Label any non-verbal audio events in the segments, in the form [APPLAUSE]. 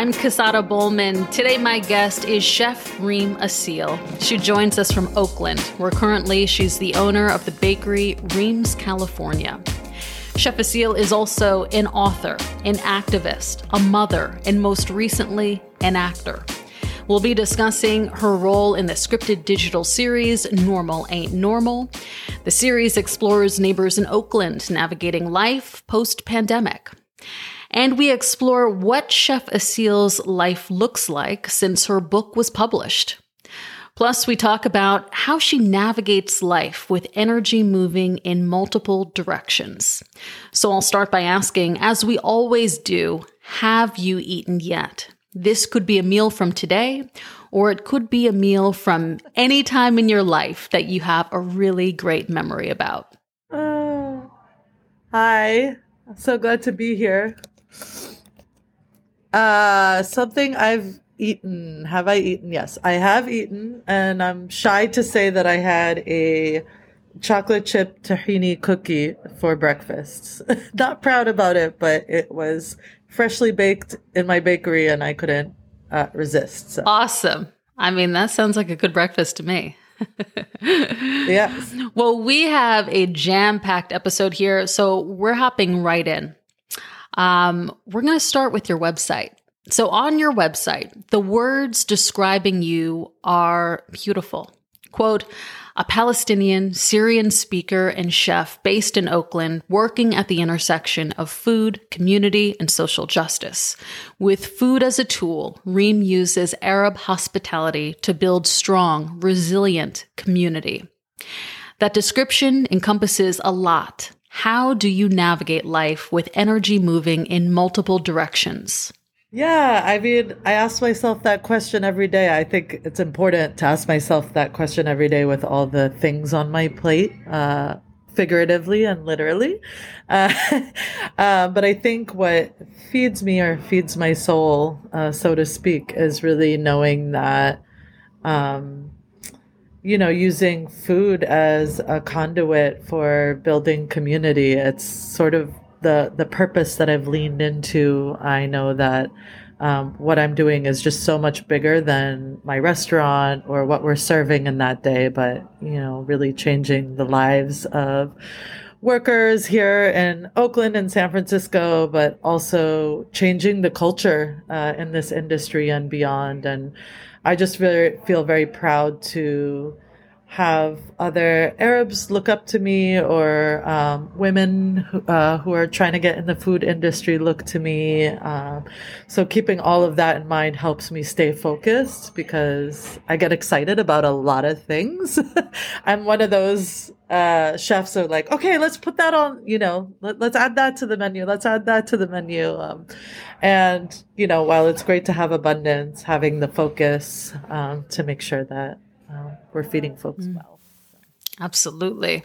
I'm Casada Bowman. Today, my guest is Chef Reem Assil. She joins us from Oakland, where currently she's the owner of the bakery Reem's California. Chef Assil is also an author, an activist, a mother, and most recently, an actor. We'll be discussing her role in the scripted digital series Normal Ain't Normal. The series explores neighbors in Oakland navigating life post pandemic. And we explore what Chef Assil's life looks like since her book was published. Plus, we talk about how she navigates life with energy moving in multiple directions. So I'll start by asking, as we always do, have you eaten yet? This could be a meal from today, or it could be a meal from any time in your life that you have a really great memory about. Uh, hi, so glad to be here. Uh, something I've eaten. Have I eaten? Yes, I have eaten, and I'm shy to say that I had a chocolate chip tahini cookie for breakfast. [LAUGHS] Not proud about it, but it was freshly baked in my bakery, and I couldn't uh, resist. So. Awesome. I mean, that sounds like a good breakfast to me. yes. [LAUGHS] Well, we have a jam packed episode here, so we're hopping right in. Um, we're going to start with your website. So, on your website, the words describing you are beautiful. Quote, a Palestinian, Syrian speaker and chef based in Oakland, working at the intersection of food, community, and social justice. With food as a tool, Reem uses Arab hospitality to build strong, resilient community. That description encompasses a lot how do you navigate life with energy moving in multiple directions? Yeah, I mean, I ask myself that question every day. I think it's important to ask myself that question every day with all the things on my plate, uh, figuratively and literally. Uh, [LAUGHS] uh, but I think what feeds me or feeds my soul, uh, so to speak, is really knowing that um, you know, using food as a conduit for building community. It's sort of the the purpose that I've leaned into. I know that um, what I'm doing is just so much bigger than my restaurant or what we're serving in that day, but you know, really changing the lives of workers here in Oakland and San Francisco, but also changing the culture uh, in this industry and beyond. And I just very, feel very proud to have other Arabs look up to me or um, women who, uh, who are trying to get in the food industry look to me. Um, so keeping all of that in mind helps me stay focused because I get excited about a lot of things. [LAUGHS] I'm one of those uh, chefs are like, okay, let's put that on, you know, let, us add that to the menu. Let's add that to the menu. Um, and, you know, while it's great to have abundance, having the focus um, to make sure that we're feeding folks mm. well. Absolutely.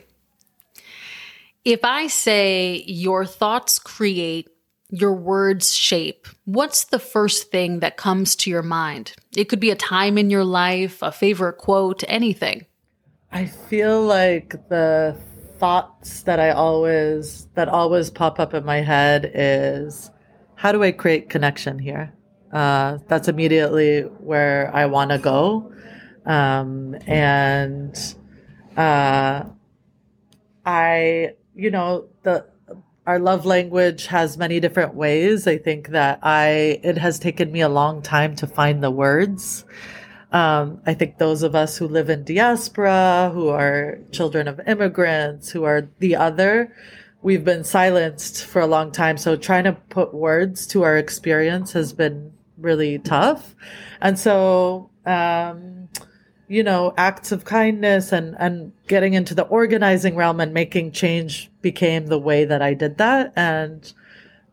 If I say your thoughts create, your words shape, what's the first thing that comes to your mind? It could be a time in your life, a favorite quote, anything. I feel like the thoughts that I always that always pop up in my head is how do I create connection here? Uh, that's immediately where I want to go. Um, and uh, I, you know, the our love language has many different ways. I think that I it has taken me a long time to find the words. Um, I think those of us who live in diaspora, who are children of immigrants, who are the other, we've been silenced for a long time. So trying to put words to our experience has been really tough. And so, um, you know, acts of kindness and, and getting into the organizing realm and making change became the way that I did that. And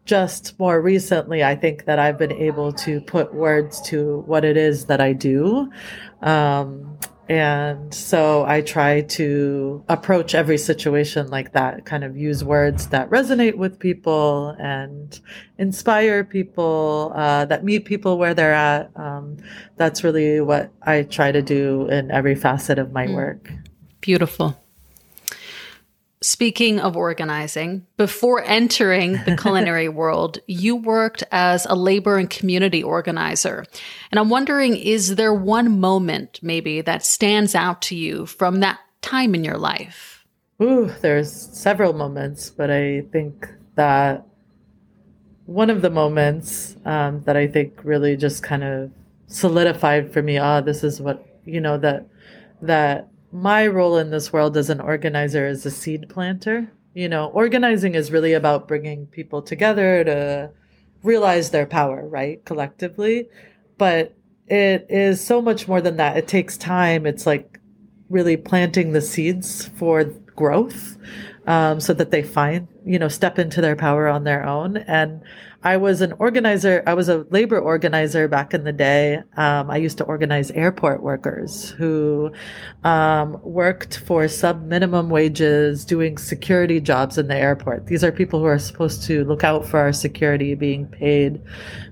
just more recently, I think that I've been able to put words to what it is that I do. Um, and so I try to approach every situation like that, kind of use words that resonate with people and inspire people, uh, that meet people where they're at. Um, that's really what I try to do in every facet of my mm. work. Beautiful. Speaking of organizing, before entering the [LAUGHS] culinary world, you worked as a labor and community organizer. And I'm wondering, is there one moment maybe that stands out to you from that time in your life? Ooh, there's several moments, but I think that one of the moments um, that I think really just kind of solidified for me, ah, oh, this is what, you know, that, that my role in this world as an organizer is a seed planter. You know, organizing is really about bringing people together to realize their power, right? Collectively. But it is so much more than that. It takes time. It's like really planting the seeds for growth um, so that they find, you know, step into their power on their own. And I was an organizer. I was a labor organizer back in the day. Um, I used to organize airport workers who um, worked for sub minimum wages doing security jobs in the airport. These are people who are supposed to look out for our security being paid,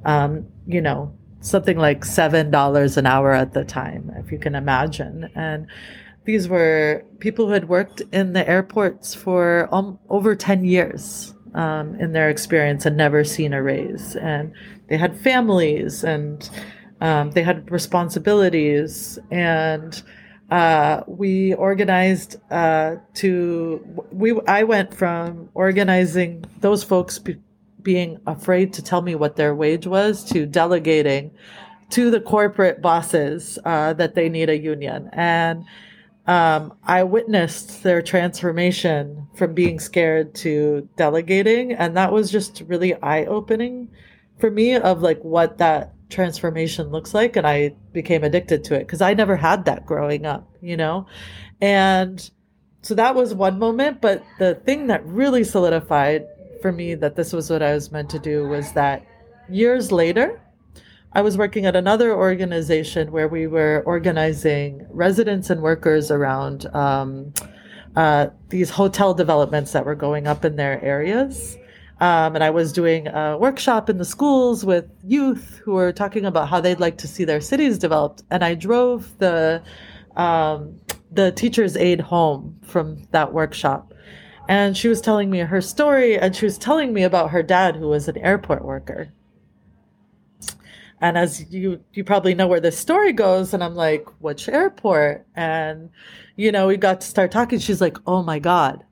um, you know, something like $7 an hour at the time, if you can imagine. And these were people who had worked in the airports for um, over 10 years um, in their experience and never seen a raise. And they had families and um, they had responsibilities. And uh, we organized uh, to, we, I went from organizing those folks be, being afraid to tell me what their wage was to delegating to the corporate bosses uh, that they need a union. And um, I witnessed their transformation from being scared to delegating. And that was just really eye opening for me of like what that transformation looks like. And I became addicted to it because I never had that growing up, you know? And so that was one moment. But the thing that really solidified for me that this was what I was meant to do was that years later, I was working at another organization where we were organizing residents and workers around um, uh, these hotel developments that were going up in their areas. Um, and I was doing a workshop in the schools with youth who were talking about how they'd like to see their cities developed. And I drove the um, the teacher's aide home from that workshop. And she was telling me her story, and she was telling me about her dad, who was an airport worker. And as you you probably know where this story goes, and I'm like, which airport? And you know, we got to start talking. She's like, oh my god,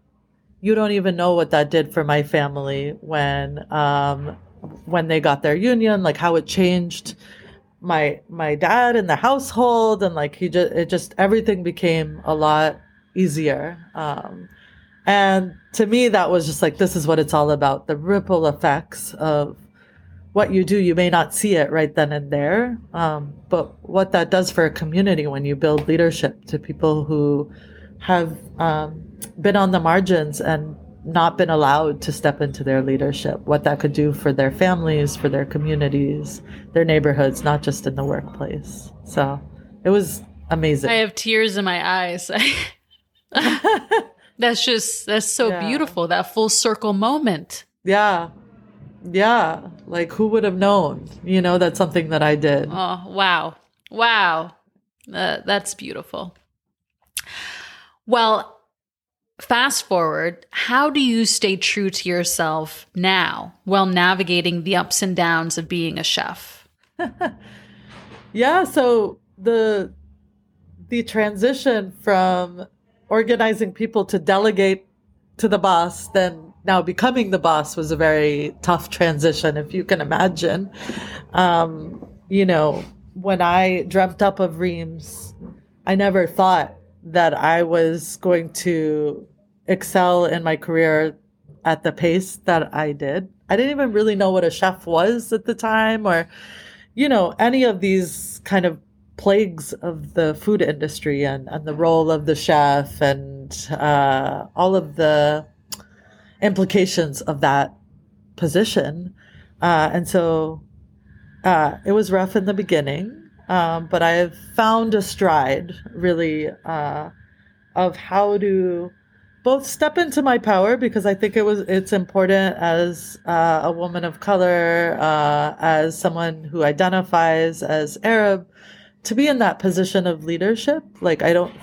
you don't even know what that did for my family when um, when they got their union, like how it changed my my dad in the household, and like he just it just everything became a lot easier. Um, and to me, that was just like this is what it's all about: the ripple effects of what you do, you may not see it right then and there. Um, but what that does for a community when you build leadership to people who have um, been on the margins and not been allowed to step into their leadership, what that could do for their families, for their communities, their neighborhoods, not just in the workplace. So it was amazing. I have tears in my eyes. [LAUGHS] [LAUGHS] that's just, that's so yeah. beautiful, that full circle moment. Yeah yeah like who would have known you know that's something that i did. Oh wow. Wow. Uh, that's beautiful. Well fast forward how do you stay true to yourself now while navigating the ups and downs of being a chef? [LAUGHS] Yeah so the the transition from organizing people to delegate to the boss then now becoming the boss was a very tough transition, if you can imagine. Um, you know, when I dreamt up of Reem's, I never thought that I was going to excel in my career at the pace that I did. I didn't even really know what a chef was at the time or, you know, any of these kind of plagues of the food industry and, and the role of the chef and uh, all of the implications of that position. Uh, and so uh, it was rough in the beginning, um, but I have found a stride really uh, of how to both step into my power because I think it was it's important as uh, a woman of color, uh, as someone who identifies as Arab, to be in that position of leadership. Like I don't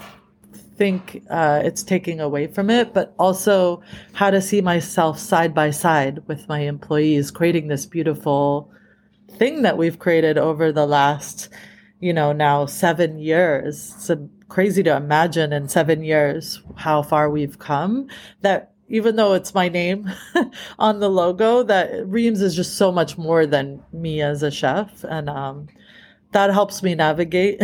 think uh, it's taking away from it, but also how to see myself side by side with my employees, creating this beautiful thing that we've created over the last, you know, now seven years. It's crazy to imagine in seven years how far we've come. That even though it's my name [LAUGHS] on the logo, that Reem's is just so much more than me as a chef. And um, that helps me navigate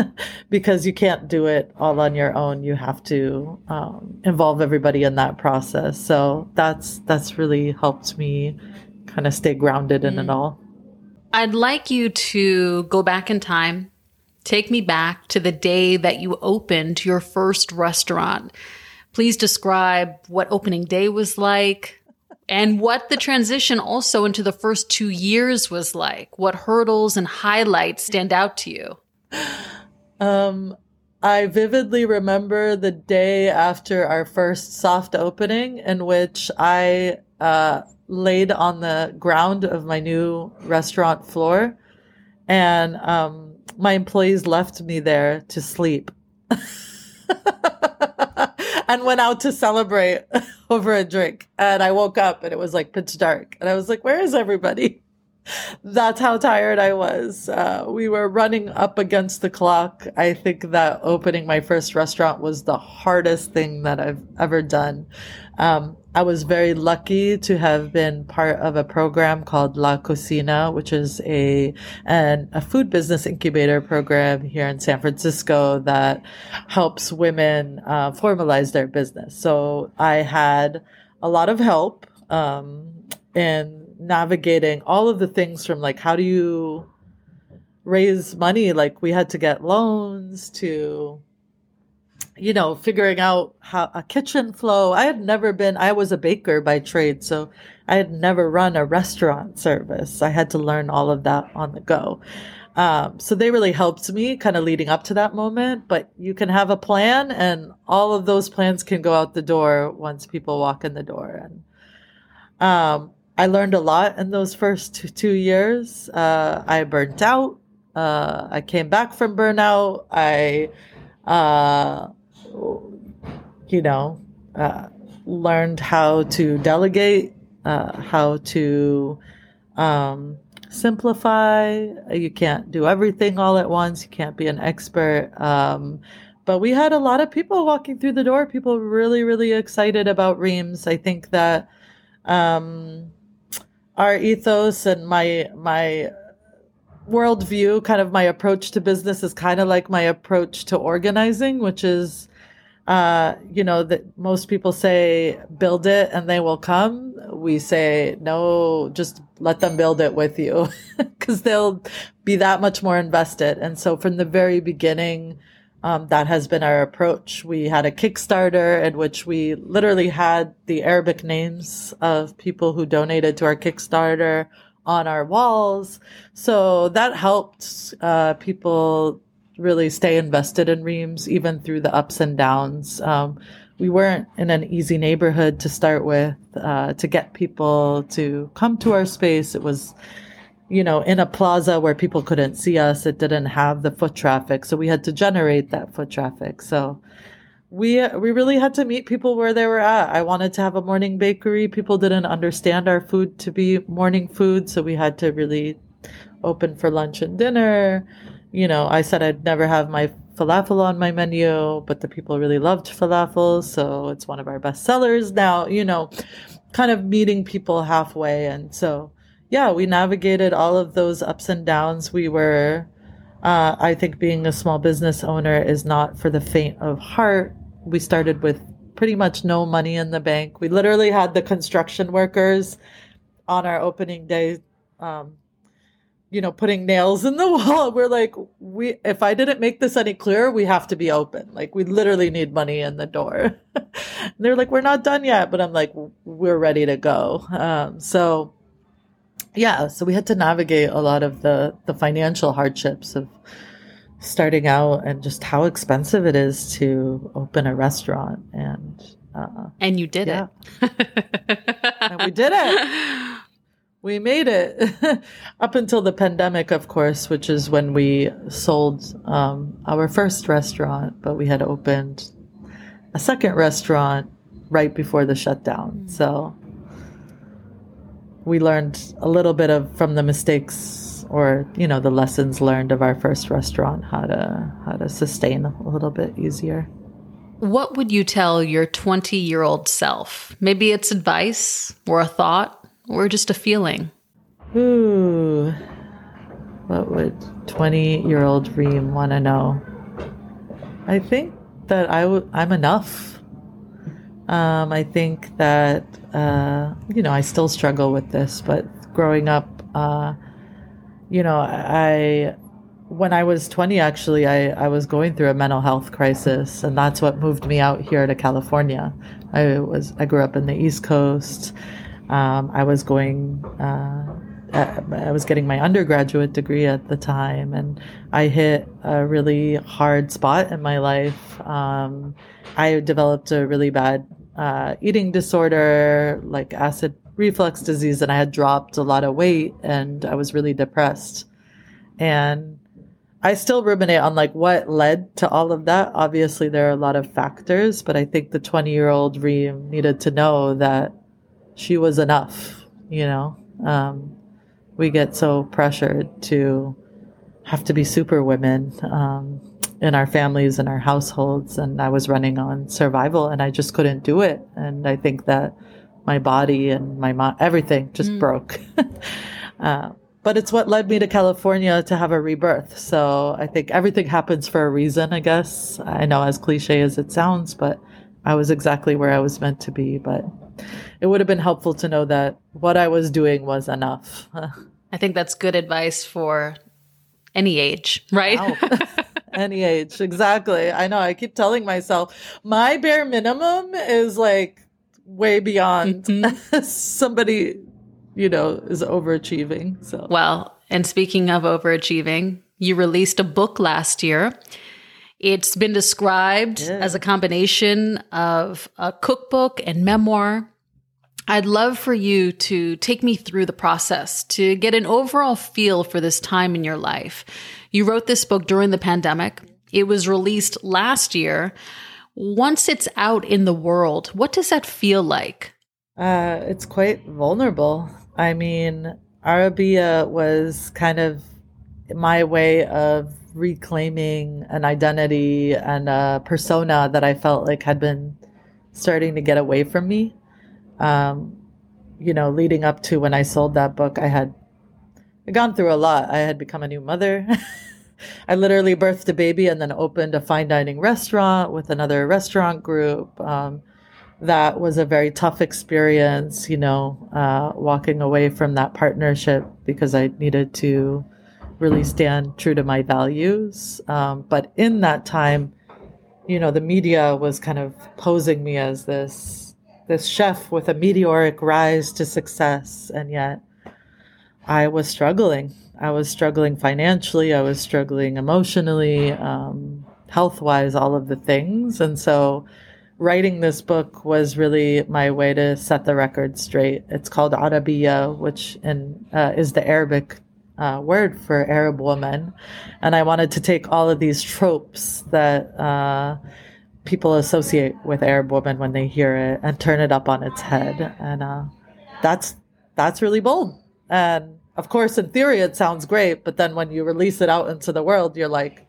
[LAUGHS] because you can't do it all on your own. You have to um, involve everybody in that process. So that's that's really helped me kind of stay grounded in mm. it all. I'd like you to go back in time, take me back to the day that you opened your first restaurant. Please describe what opening day was like, and what the transition also into the first two years was like. What hurdles and highlights stand out to you? Um, I vividly remember the day after our first soft opening, in which I uh, laid on the ground of my new restaurant floor, and um, my employees left me there to sleep. [LAUGHS] and went out to celebrate [LAUGHS] over a drink. And I woke up and it was like pitch dark. And I was like, where is everybody? [LAUGHS] That's how tired I was. Uh, we were running up against the clock. I think that opening my first restaurant was the hardest thing that I've ever done. Um, I was very lucky to have been part of a program called La Cocina, which is a an, a food business incubator program here in San Francisco that helps women uh, formalize their business. So I had a lot of help um, in navigating all of the things from like how do you raise money? Like we had to get loans to you know, figuring out how a kitchen flow. I had never been, I was a baker by trade, so I had never run a restaurant service. I had to learn all of that on the go. Um, so they really helped me kind of leading up to that moment. But you can have a plan, and all of those plans can go out the door once people walk in the door. And um, I learned a lot in those first two, years. Uh, I burnt out. Uh, I came back from burnout. I uh, you know, uh, learned how to delegate, uh, how to um, simplify. You can't do everything all at once. You can't be an expert. Um, but we had a lot of people walking through the door. People really, really excited about Reem's. I think that um, our ethos and my my worldview, kind of my approach to business, is kind of like my approach to organizing, which is uh, you know, that most people say build it and they will come. We say no, just let them build it with you [LAUGHS] because they'll be that much more invested. And so from the very beginning, um, that has been our approach. We had a Kickstarter in which we literally had the Arabic names of people who donated to our Kickstarter on our walls. So that helped uh, people really stay invested in Reem's, even through the ups and downs. Um, we weren't in an easy neighborhood to start with. Uh, to get people to come to our space, it was, you know, in a plaza where people couldn't see us. It didn't have the foot traffic, so we had to generate that foot traffic. So we we really had to meet people where they were at. I wanted to have a morning bakery. People didn't understand our food to be morning food, so we had to really open for lunch and dinner you know, I said I'd never have my falafel on my menu, but the people really loved falafel, so it's one of our best sellers now, you know, kind of meeting people halfway. And so, yeah, we navigated all of those ups and downs. We were, uh, I think being a small business owner is not for the faint of heart. We started with pretty much no money in the bank. We literally had the construction workers on our opening day um, you know, putting nails in the [LAUGHS] wall. We're like, we, if I didn't make this any clearer, we have to be open. Like, we literally need money in the door. [LAUGHS] they're like, we're not done yet. But I'm like, we're ready to go. Um, so, yeah, so we had to navigate a lot of the, the financial hardships of starting out and just how expensive it is to open a restaurant. And, uh, and you did yeah. it. and we did it. [LAUGHS] we made it [LAUGHS] up until the pandemic, of course, which is when we sold um, our first restaurant, but we had opened a second restaurant right before the shutdown. So we learned a little bit of from the mistakes or you know the lessons learned of our first restaurant how to how to sustain a little bit easier. What would you tell your 20 year old self? Maybe it's advice or a thought or just a feeling. Ooh, what would 20 year old Reem want to know? I think that I w- I'm enough. Um, I think that, uh, you know, I still struggle with this, but growing up, uh, you know, I, when I was 20, actually, I, I was going through a mental health crisis, and that's what moved me out here to California. I was, I grew up in the East Coast. Um, I was going, uh, I was getting my undergraduate degree at the time, and I hit a really hard spot in my life. Um, I developed a really bad uh, eating disorder, like acid reflux disease, and I had dropped a lot of weight, and I was really depressed. And I still ruminate on like what led to all of that. Obviously, there are a lot of factors, but I think the 20 year old Reem needed to know that she was enough, you know. Um, we get so pressured to have to be super women um, in our families and our households. And I was running on survival and I just couldn't do it. And I think that my body and my mom, everything just mm. broke. [LAUGHS] uh, but it's what led me to California to have a rebirth. So I think everything happens for a reason, I guess. I know as cliche as it sounds, but I was exactly where I was meant to be. But it would have been helpful to know that what I was doing was enough. I think that's good advice for any age, right? Wow. [LAUGHS] any age, exactly. I know. I keep telling myself my bare minimum is like way beyond mm-hmm. [LAUGHS] somebody, you know, is overachieving. So, well, and speaking of overachieving, you released a book last year. It's been described yeah. as a combination of a cookbook and memoir. I'd love for you to take me through the process to get an overall feel for this time in your life. You wrote this book during the pandemic. It was released last year. Once it's out in the world, what does that feel like? Uh, it's quite vulnerable. I mean, Arabiya was kind of my way of reclaiming an identity and a persona that I felt like had been starting to get away from me um, you know, leading up to when I sold that book, I had gone through a lot. I had become a new mother. [LAUGHS] I literally birthed a baby and then opened a fine dining restaurant with another restaurant group. Um, that was a very tough experience, you know, uh, walking away from that partnership because I needed to really stand true to my values. Um, but in that time, you know, the media was kind of posing me as this this chef with a meteoric rise to success, and yet I was struggling. I was struggling financially. I was struggling emotionally, um, health wise, all of the things. And so, writing this book was really my way to set the record straight. It's called Arabiya, which in, uh, is the Arabic uh, word for Arab woman. And I wanted to take all of these tropes that uh, people associate with Arab women when they hear it and turn it up on its head. And uh, that's that's really bold. And of course, in theory, it sounds great, but then when you release it out into the world, you're like,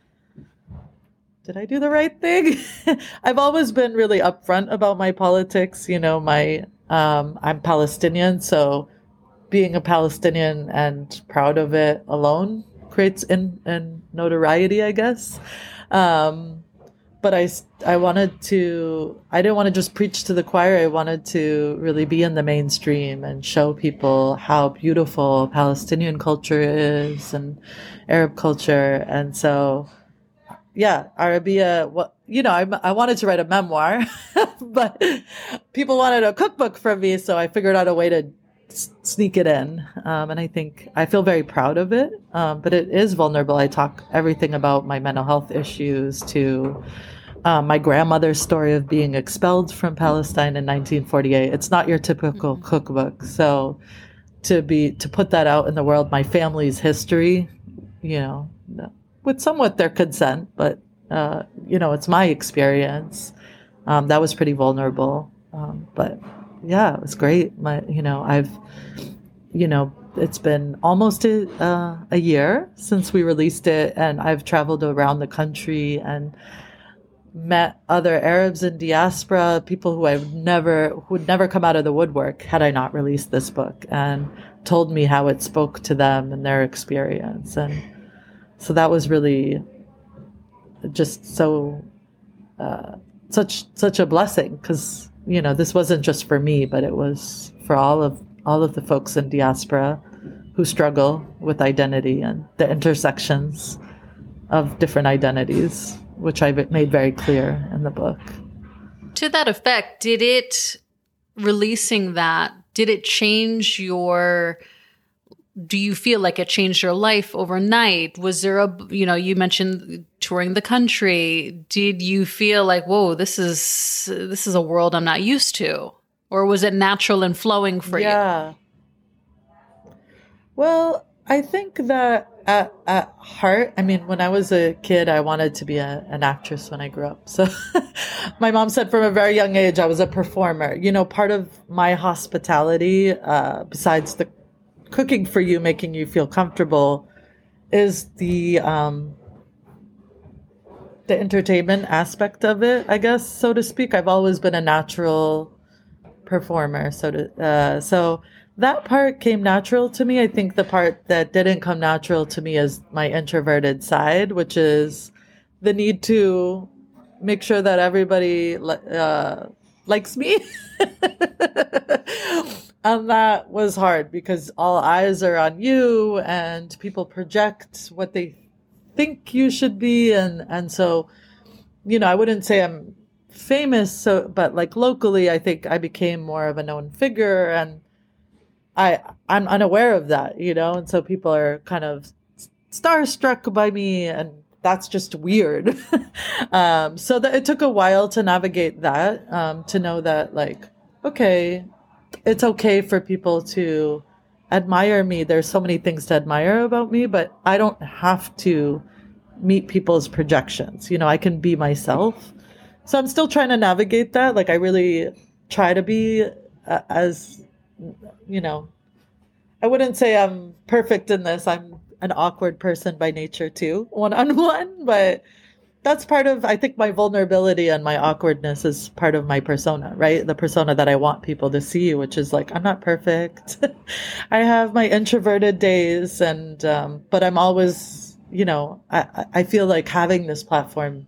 did I do the right thing? [LAUGHS] I've always been really upfront about my politics. You know, my um, I'm Palestinian, so being a Palestinian and proud of it alone creates in, in notoriety, I guess. Um, but I, I wanted to, I didn't want to just preach to the choir. I wanted to really be in the mainstream and show people how beautiful Palestinian culture is and Arab culture. And so, yeah, Arabiya, what, you know, I, I wanted to write a memoir, [LAUGHS] but people wanted a cookbook from me. So I figured out a way to sneak it in. Um, and I think I feel very proud of it. Um, but it is vulnerable. I talk everything about my mental health issues to um, my grandmother's story of being expelled from Palestine in 1948. It's not your typical mm-hmm. cookbook. So to be to put that out in the world, my family's history, you know, with somewhat their consent, but uh, you know, it's my experience. Um, that was pretty vulnerable, um, but yeah, it was great. My, you know, I've, you know, it's been almost a, uh, a year since we released it, and I've traveled around the country and met other Arabs in diaspora, people who I would never who would never come out of the woodwork had I not released this book, and told me how it spoke to them and their experience, and so that was really just so uh, such such a blessing because you know this wasn't just for me, but it was for all of all of the folks in diaspora who struggle with identity and the intersections of different identities which I made very clear in the book. To that effect, did it releasing that did it change your do you feel like it changed your life overnight was there a you know you mentioned touring the country did you feel like whoa this is this is a world i'm not used to or was it natural and flowing for yeah. you yeah well i think that at, at heart, I mean, when I was a kid, I wanted to be a, an actress when I grew up. So [LAUGHS] my mom said from a very young age, I was a performer. You know, part of my hospitality, uh, besides the cooking for you, making you feel comfortable, is the, um, the entertainment aspect of it, I guess, so to speak. I've always been a natural performer. So to, uh, so, that part came natural to me. I think the part that didn't come natural to me is my introverted side, which is the need to make sure that everybody uh, likes me. [LAUGHS] and that was hard because all eyes are on you and people project what they think you should be and and so you know i wouldn't say i'm famous so but like locally i think i became more of a known figure and I I'm unaware of that, you know, and so people are kind of starstruck by me, and that's just weird. [LAUGHS] um, so that it took a while to navigate that, um, to know that like, okay, it's okay for people to admire me. There's so many things to admire about me, but I don't have to meet people's projections. You know, I can be myself. So I'm still trying to navigate that. Like I really try to be uh, as you know, I wouldn't say I'm perfect in this. I'm an awkward person by nature too, one on one, but that's part of I think my vulnerability and my awkwardness is part of my persona, right? The persona that I want people to see, which is like I'm not perfect. [LAUGHS] I have my introverted days and um, but I'm always, you know, I I feel like having this platform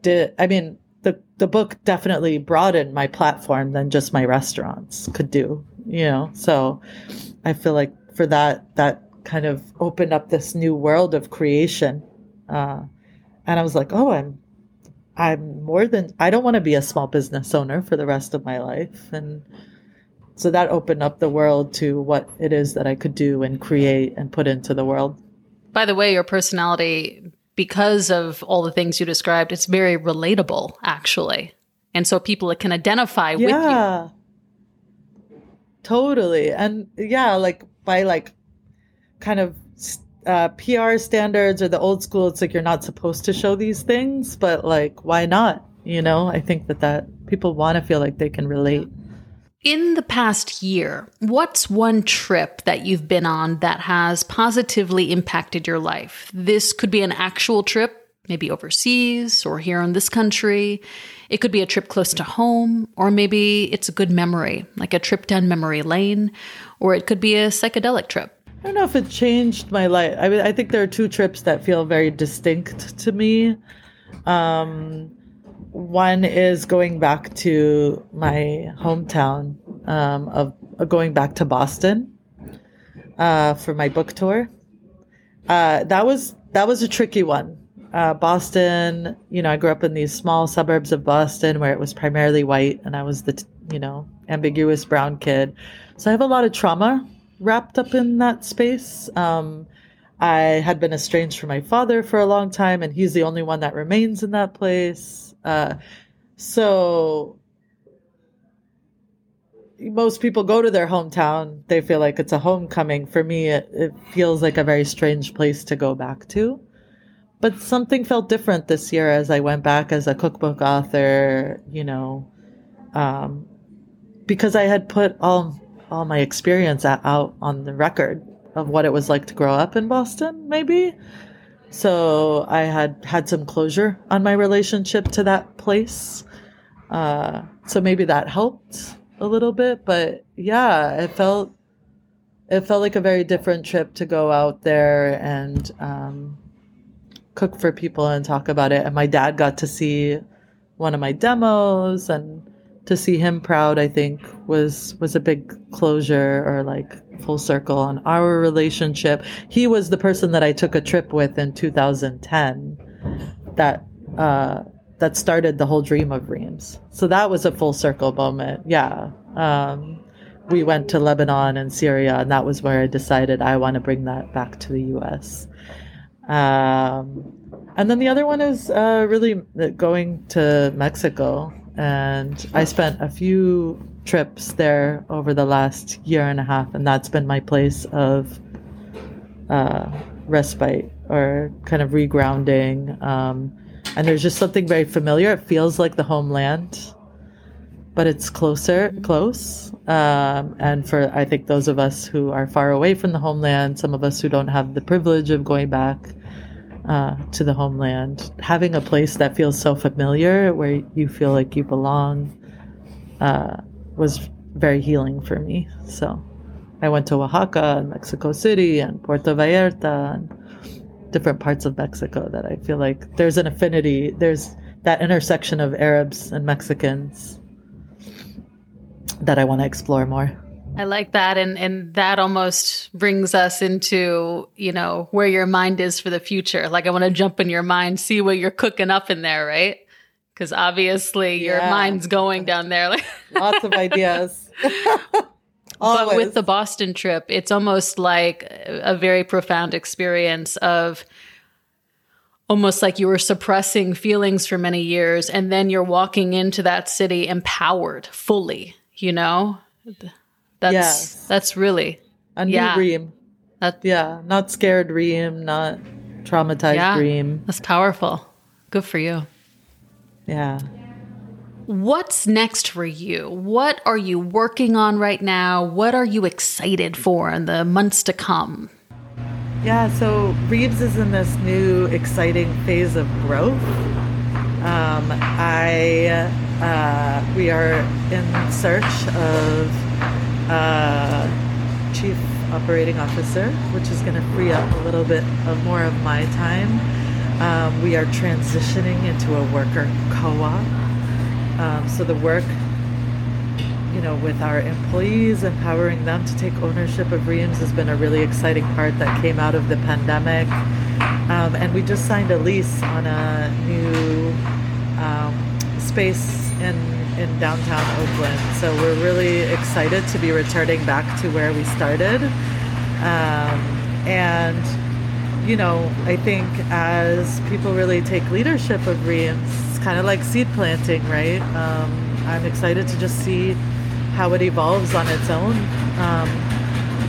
did I mean the the book definitely broadened my platform than just my restaurants could do you know? So i feel like for that that kind of opened up this new world of creation uh, and i was like oh i'm i'm more than i don't want to be a small business owner for the rest of my life and so that opened up the world to what it is that i could do and create and put into the world. By the way your personality because of all the things you described it's very relatable actually and so people can identify yeah. with you Totally. And yeah, like by like kind of uh, PR standards or the old school, it's like you're not supposed to show these things, but like, why not? You know, I think that that people want to feel like they can relate. In the past year, what's one trip that you've been on that has positively impacted your life? This could be an actual trip maybe overseas or here in this country. It could be a trip close to home, or maybe it's a good memory, like a trip down memory lane, or it could be a psychedelic trip. I don't know if it changed my life. I mean, I think there are two trips that feel very distinct to me. Um, one is going back to my hometown um, of going back to Boston uh, for my book tour. Uh, that was that was a tricky one uh, Boston, you know, I grew up in these small suburbs of Boston where it was primarily white, and I was the, you know, ambiguous brown kid. So I have a lot of trauma wrapped up in that space. Um, I had been estranged from my father for a long time, and he's the only one that remains in that place. Uh, so most people go to their hometown, they feel like it's a homecoming. For me, it, it feels like a very strange place to go back to. but something felt different this year as I went back as a cookbook author, you know, um, because I had put all all my experience out on the record of what it was like to grow up in Boston, maybe. So I had had some closure on my relationship to that place. Uh, so maybe that helped a little bit, but yeah, it felt it felt like a very different trip to go out there and um, cook for people and talk about it. And my dad got to see one of my demos and to see him proud i think was was a big closure or like full circle on our relationship. He was the person that i took a trip with in 2010 that uh that started the whole dream of Reem's. So that was a full circle moment yeah. Um we went to lebanon and syria and that was where i decided i want to bring that back to the us um and then the other one is uh, really going to Mexico and I spent a few trips there over the last year and a half, and that's been my place of uh, respite or kind of regrounding. Um, and there's just something very familiar. It feels like the homeland, but it's closer, close. Um, and for I think those of us who are far away from the homeland, some of us who don't have the privilege of going back uh, to the homeland, having a place that feels so familiar, where you feel like you belong, uh, was very healing for me. So I went to Oaxaca and Mexico City and Puerto Vallarta and different parts of Mexico that I feel like there's an affinity. There's that intersection of Arabs and Mexicans that I want to explore more. I like that. And, and that almost brings us into, you know, where your mind is for the future. Like I want to jump in your mind, see what you're cooking up in there, right? Because obviously yeah. your mind's going down there. like [LAUGHS] Lots of ideas. [LAUGHS] but with the Boston trip, it's almost like a very profound experience of almost like you were suppressing feelings for many years and then you're walking into that city empowered fully, you know? That's yes. that's really a new yeah. Reem. That, yeah, not scared Reem, not traumatized yeah, Reem. That's powerful. Good for you. Yeah. What's next for you? What are you working on right now? What are you excited for in the months to come? Yeah, so Reem's is in this new exciting phase of growth. Um, I uh, we are in search of uh, chief operating officer, which is going to free up a little bit of more of my time. Um, we are transitioning into a worker co-op. Um, so the work, you know, with our employees, empowering them to take ownership of Reem's has been a really exciting part that came out of the pandemic. Um, and we just signed a lease on a new um, space in in downtown Oakland. So we're really excited to be returning back to where we started. Um, and, you know, I think as people really take leadership of Reem's, it's kind of like seed planting, right? Um, I'm excited to just see how it evolves on its own. Um,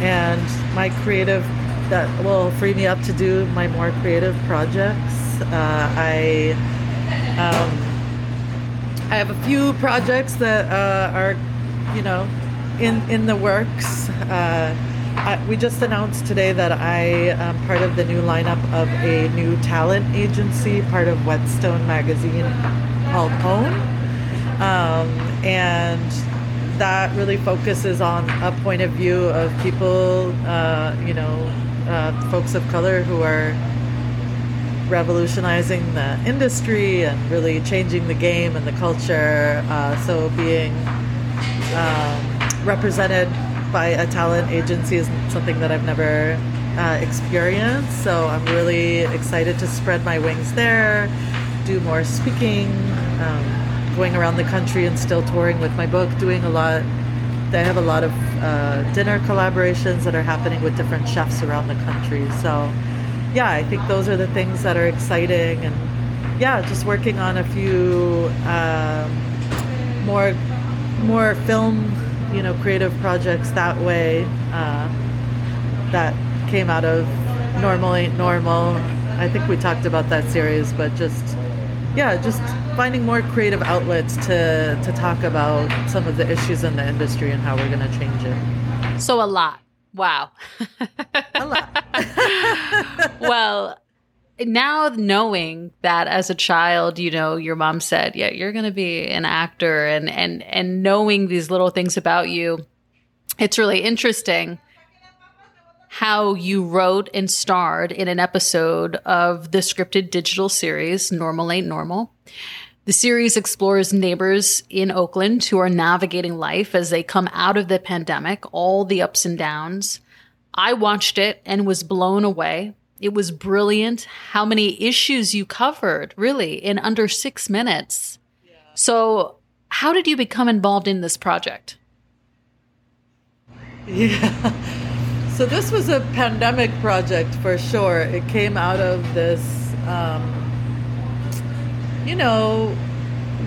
and my creative, that will free me up to do my more creative projects. Uh, I, um, I have a few projects that uh, are, you know, in in the works. Uh, I, we just announced today that I am part of the new lineup of a new talent agency, part of Whetstone magazine called Home, um, and that really focuses on a point of view of people, uh, you know, uh, folks of color who are revolutionizing the industry and really changing the game and the culture. Uh, so being um, represented by a talent agency is something that I've never uh, experienced. So I'm really excited to spread my wings there, do more speaking, um, going around the country and still touring with my book, doing a lot. I have a lot of uh, dinner collaborations that are happening with different chefs around the country. So yeah, I think those are the things that are exciting, and yeah, just working on a few um, more more film, you know, creative projects that way. Uh, that came out of normal ain't normal. I think we talked about that series, but just yeah, just finding more creative outlets to to talk about some of the issues in the industry and how we're going to change it. So a lot. Wow. a lot. [LAUGHS] [LAUGHS] well, now knowing that as a child, you know, your mom said, "Yeah, you're going to be an actor," and and and knowing these little things about you, it's really interesting how you wrote and starred in an episode of the scripted digital series Normal Ain't Normal. The series explores neighbors in Oakland who are navigating life as they come out of the pandemic, all the ups and downs. I watched it and was blown away. It was brilliant how many issues you covered, really, in under six minutes. Yeah. So, how did you become involved in this project? Yeah. [LAUGHS] So this was a pandemic project for sure. It came out of this, um, you know,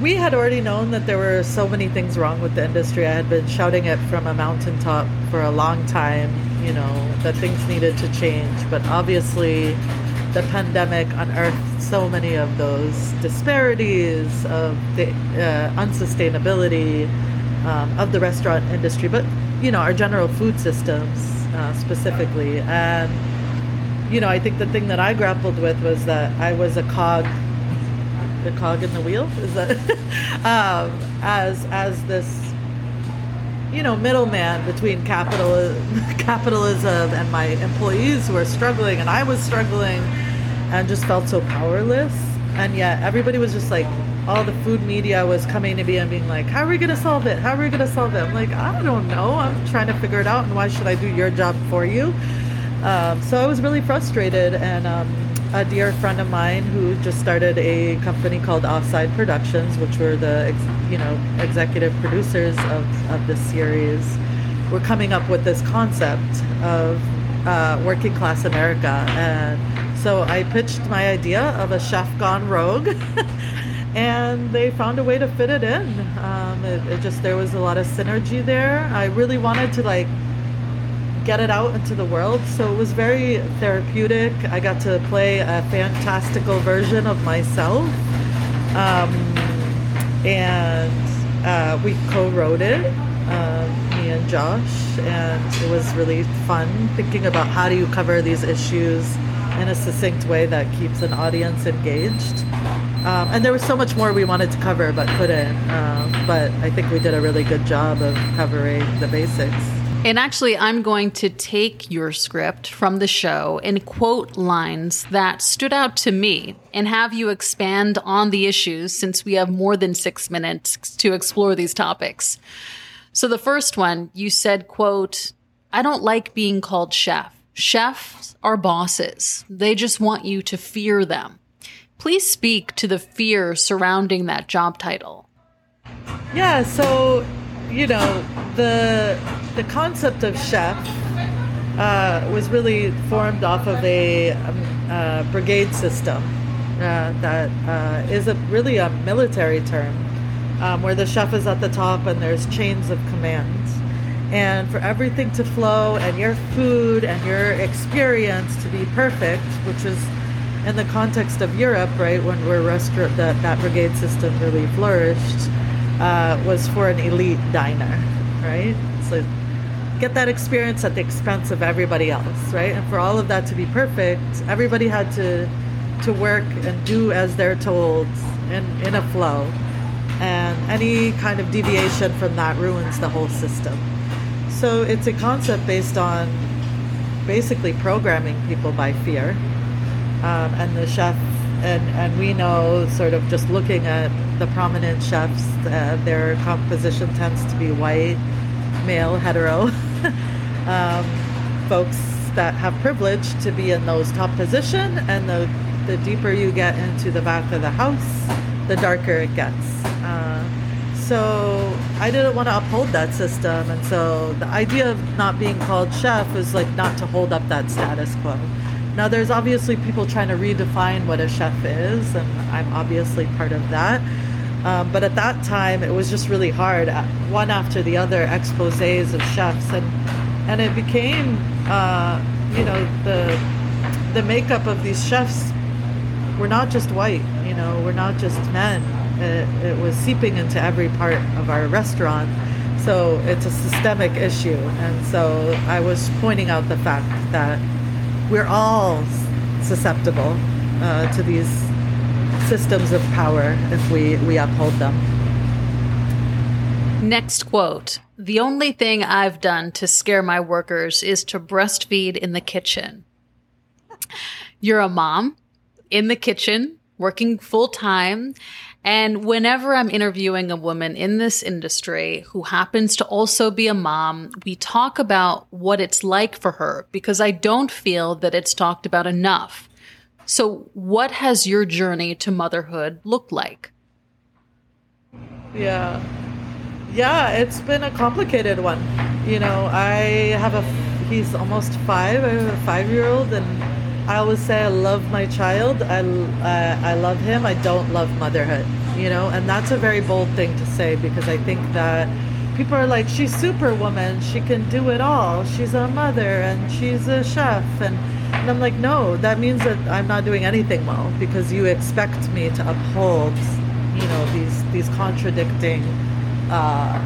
we had already known that there were so many things wrong with the industry. I had been shouting it from a mountaintop for a long time, you know, that things needed to change. But obviously, the pandemic unearthed so many of those disparities of the uh, unsustainability um, of the restaurant industry, but you know, our general food systems uh, specifically. And, you know, I think the thing that I grappled with was that I was a cog, the cog in the wheel, is that, [LAUGHS] um, as, as this, you know, middleman between capital, [LAUGHS] capitalism and my employees who are struggling, and I was struggling and just felt so powerless. And yet everybody was just like, all the food media was coming to me and being like, How are we going to solve it? How are we going to solve it? I'm like, I don't know. I'm trying to figure it out. And why should I do your job for you? Um, so I was really frustrated. And um, a dear friend of mine who just started a company called Offside Productions, which were the ex- you know executive producers of, of this series, were coming up with this concept of uh, working class America. And so I pitched my idea of a chef gone rogue. [LAUGHS] and they found a way to fit it in. Um, it, it, just there was a lot of synergy there. I really wanted to like get it out into the world, so it was very therapeutic. I got to play a fantastical version of myself, um, and uh, we co-wrote it. Uh, me and Josh, and it was really fun thinking about how do you cover these issues in a succinct way that keeps an audience engaged. Um, and there was so much more we wanted to cover but couldn't. Um, but I think we did a really good job of covering the basics. And actually, I'm going to take your script from the show and quote lines that stood out to me and have you expand on the issues since we have more than six minutes to explore these topics. So the first one, you said, quote, I don't like being called chef. Chefs are bosses. They just want you to fear them. Please speak to the fear surrounding that job title. Yeah, so you know the the concept of chef uh, was really formed off of a, um, uh, brigade system uh, that uh, is a really a military term, um, where the chef is at the top and there's chains of command. And for everything to flow and your food and your experience to be perfect, which is in the context of Europe, right, when we're restaurant that that brigade system really flourished, uh, was for an elite diner, right? So get that experience at the expense of everybody else, right? And for all of that to be perfect, everybody had to to work and do as they're told in in a flow, and any kind of deviation from that ruins the whole system. So it's a concept based on basically programming people by fear um, and the chef and and we know sort of just looking at the prominent chefs uh, their composition tends to be white male hetero [LAUGHS] um, folks that have privilege to be in those top position and the the deeper you get into the back of the house the darker it gets uh, so I didn't want to uphold that system and so the idea of not being called chef is like not to hold up that status quo now, there's obviously people trying to redefine what a chef is, and I'm obviously part of that. Um, but at that time, it was just really hard, uh, one after the other, exposes of chefs, and and it became, uh, you know, the the makeup of these chefs we're not just white, you know, we're not just men. It, it was seeping into every part of our restaurant. So it's a systemic issue. And so I was pointing out the fact that we're all susceptible uh, to these systems of power if we, we uphold them. Next quote The only thing I've done to scare my workers is to breastfeed in the kitchen. You're a mom in the kitchen, working full time. And whenever I'm interviewing a woman in this industry who happens to also be a mom, we talk about what it's like for her because I don't feel that it's talked about enough. So, what has your journey to motherhood looked like? Yeah. Yeah, it's been a complicated one. You know, I have a, he's almost five, I have a five year old, and I always say I love my child. I, I, I love him. I don't love motherhood, you know, and that's a very bold thing to say because I think that people are like, she's superwoman. She can do it all. She's a mother and she's a chef. And, and I'm like, no, that means that I'm not doing anything well because you expect me to uphold, you know, these, these contradicting uh,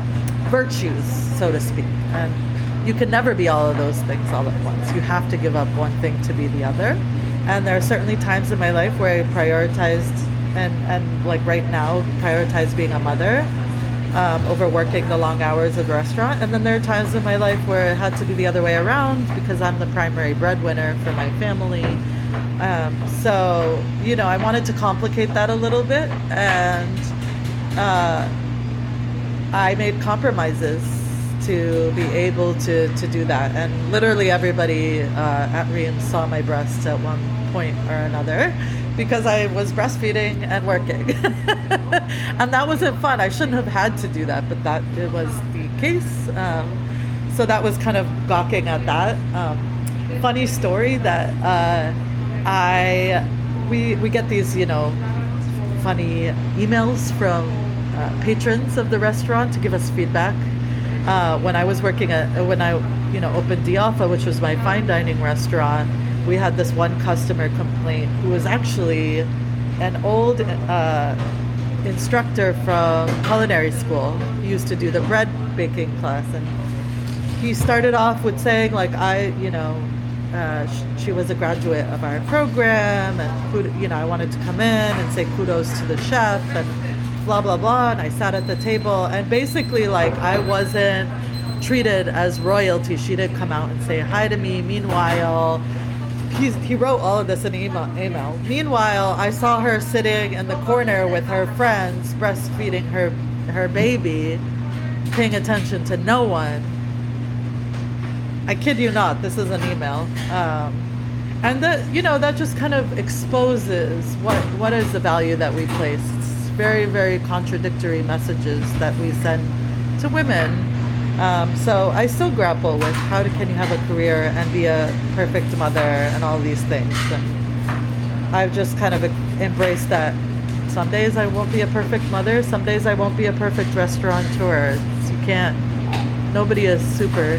virtues, so to speak. And you can never be all of those things all at once. You have to give up one thing to be the other. And there are certainly times in my life where I prioritized and, and like right now, prioritize being a mother um, over working the long hours of the restaurant. And then there are times in my life where it had to be the other way around because I'm the primary breadwinner for my family. Um, so, you know, I wanted to complicate that a little bit. And uh, I made compromises to be able to, to do that. And literally everybody uh, at Reem's saw my breasts at one point or another because I was breastfeeding and working. [LAUGHS] and that wasn't fun. I shouldn't have had to do that, but that it was the case. Um, so that was kind of gawking at that. Um, funny story that uh, I we we get these you know funny emails from uh, patrons of the restaurant to give us feedback. Uh, when I was working at when I you know opened Dyafa, which was my fine dining restaurant, we had this one customer complaint who was actually an old uh, instructor from culinary school. He used to do the bread baking class, and he started off with saying like I you know uh, she was a graduate of our program, and you know I wanted to come in and say kudos to the chef and blah blah blah and i sat at the table and basically like i wasn't treated as royalty she didn't come out and say hi to me meanwhile he's, he wrote all of this in email, email. Meanwhile i saw her sitting in the corner with her friends breastfeeding her her baby paying attention to no one. I kid you not this is an email. Um, and that you know that just kind of exposes what what is the value that we place. It's very, very contradictory messages that we send to women. Um, so I still grapple with how can you have a career and be a perfect mother and all these things. And I've just kind of embraced that. Some days I won't be a perfect mother. Some days I won't be a perfect restaurateur. You can't. Nobody is super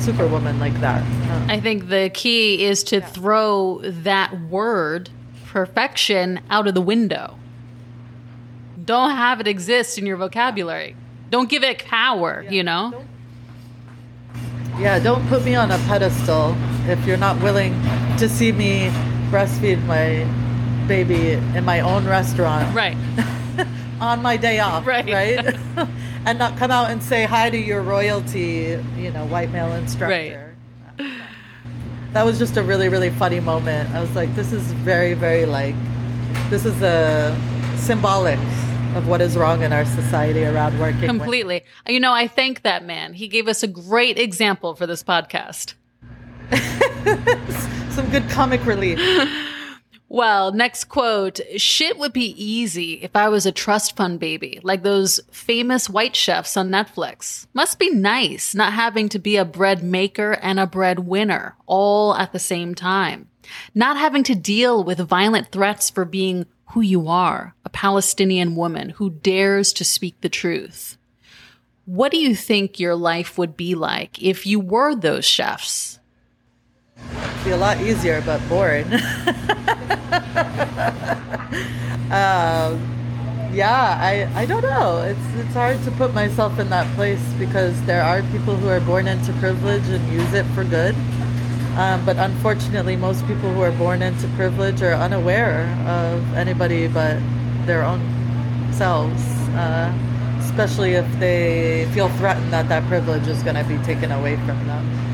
superwoman like that. Uh, I think the key is to yeah. throw that word perfection out of the window. Don't have it exist in your vocabulary. Don't give it power, yeah, you know? Don't, yeah, don't put me on a pedestal if you're not willing to see me breastfeed my baby in my own restaurant. Right. [LAUGHS] on my day off. Right. Right. [LAUGHS] [LAUGHS] and not come out and say hi to your royalty, you know, white male instructor. Right. That was just a really, really funny moment. I was like, this is very, very like, this is a symbolic of what is wrong in our society around working. Completely. With. You know, I thank that man. He gave us a great example for this podcast. [LAUGHS] Some good comic relief. [LAUGHS] Well, next quote Shit would be easy if I was a trust fund baby, like those famous white chefs on Netflix. Must be nice not having to be a bread maker and a bread winner all at the same time. Not having to deal with violent threats for being who you are, a Palestinian woman who dares to speak the truth. What do you think your life would be like if you were those chefs? It'd be a lot easier, but boring. [LAUGHS] um, yeah, I, I don't know. It's it's hard to put myself in that place because there are people who are born into privilege and use it for good. Um, but unfortunately, most people who are born into privilege are unaware of anybody but their own selves, uh, especially if they feel threatened that that privilege is going to be taken away from them.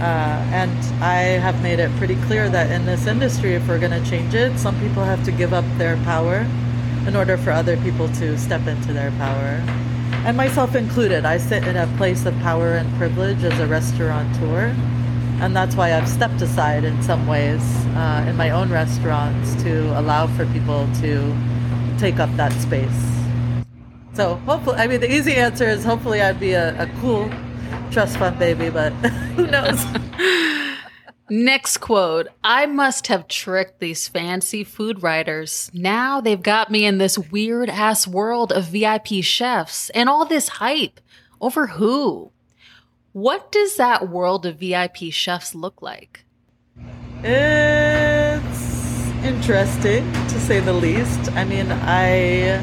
Uh, and I have made it pretty clear that in this industry, if we're going to change it, some people have to give up their power in order for other people to step into their power. And myself included, I sit in a place of power and privilege as a restaurateur. And that's why I've stepped aside in some ways uh, in my own restaurants to allow for people to take up that space. So hopefully, I mean, the easy answer is hopefully I'd be a, a cool trust fund baby, but [LAUGHS] who knows? [LAUGHS] Next quote I must have tricked these fancy food writers. Now they've got me in this weird ass world of VIP chefs and all this hype. Over who? What does that world of VIP chefs look like? It's interesting to say the least. I mean, I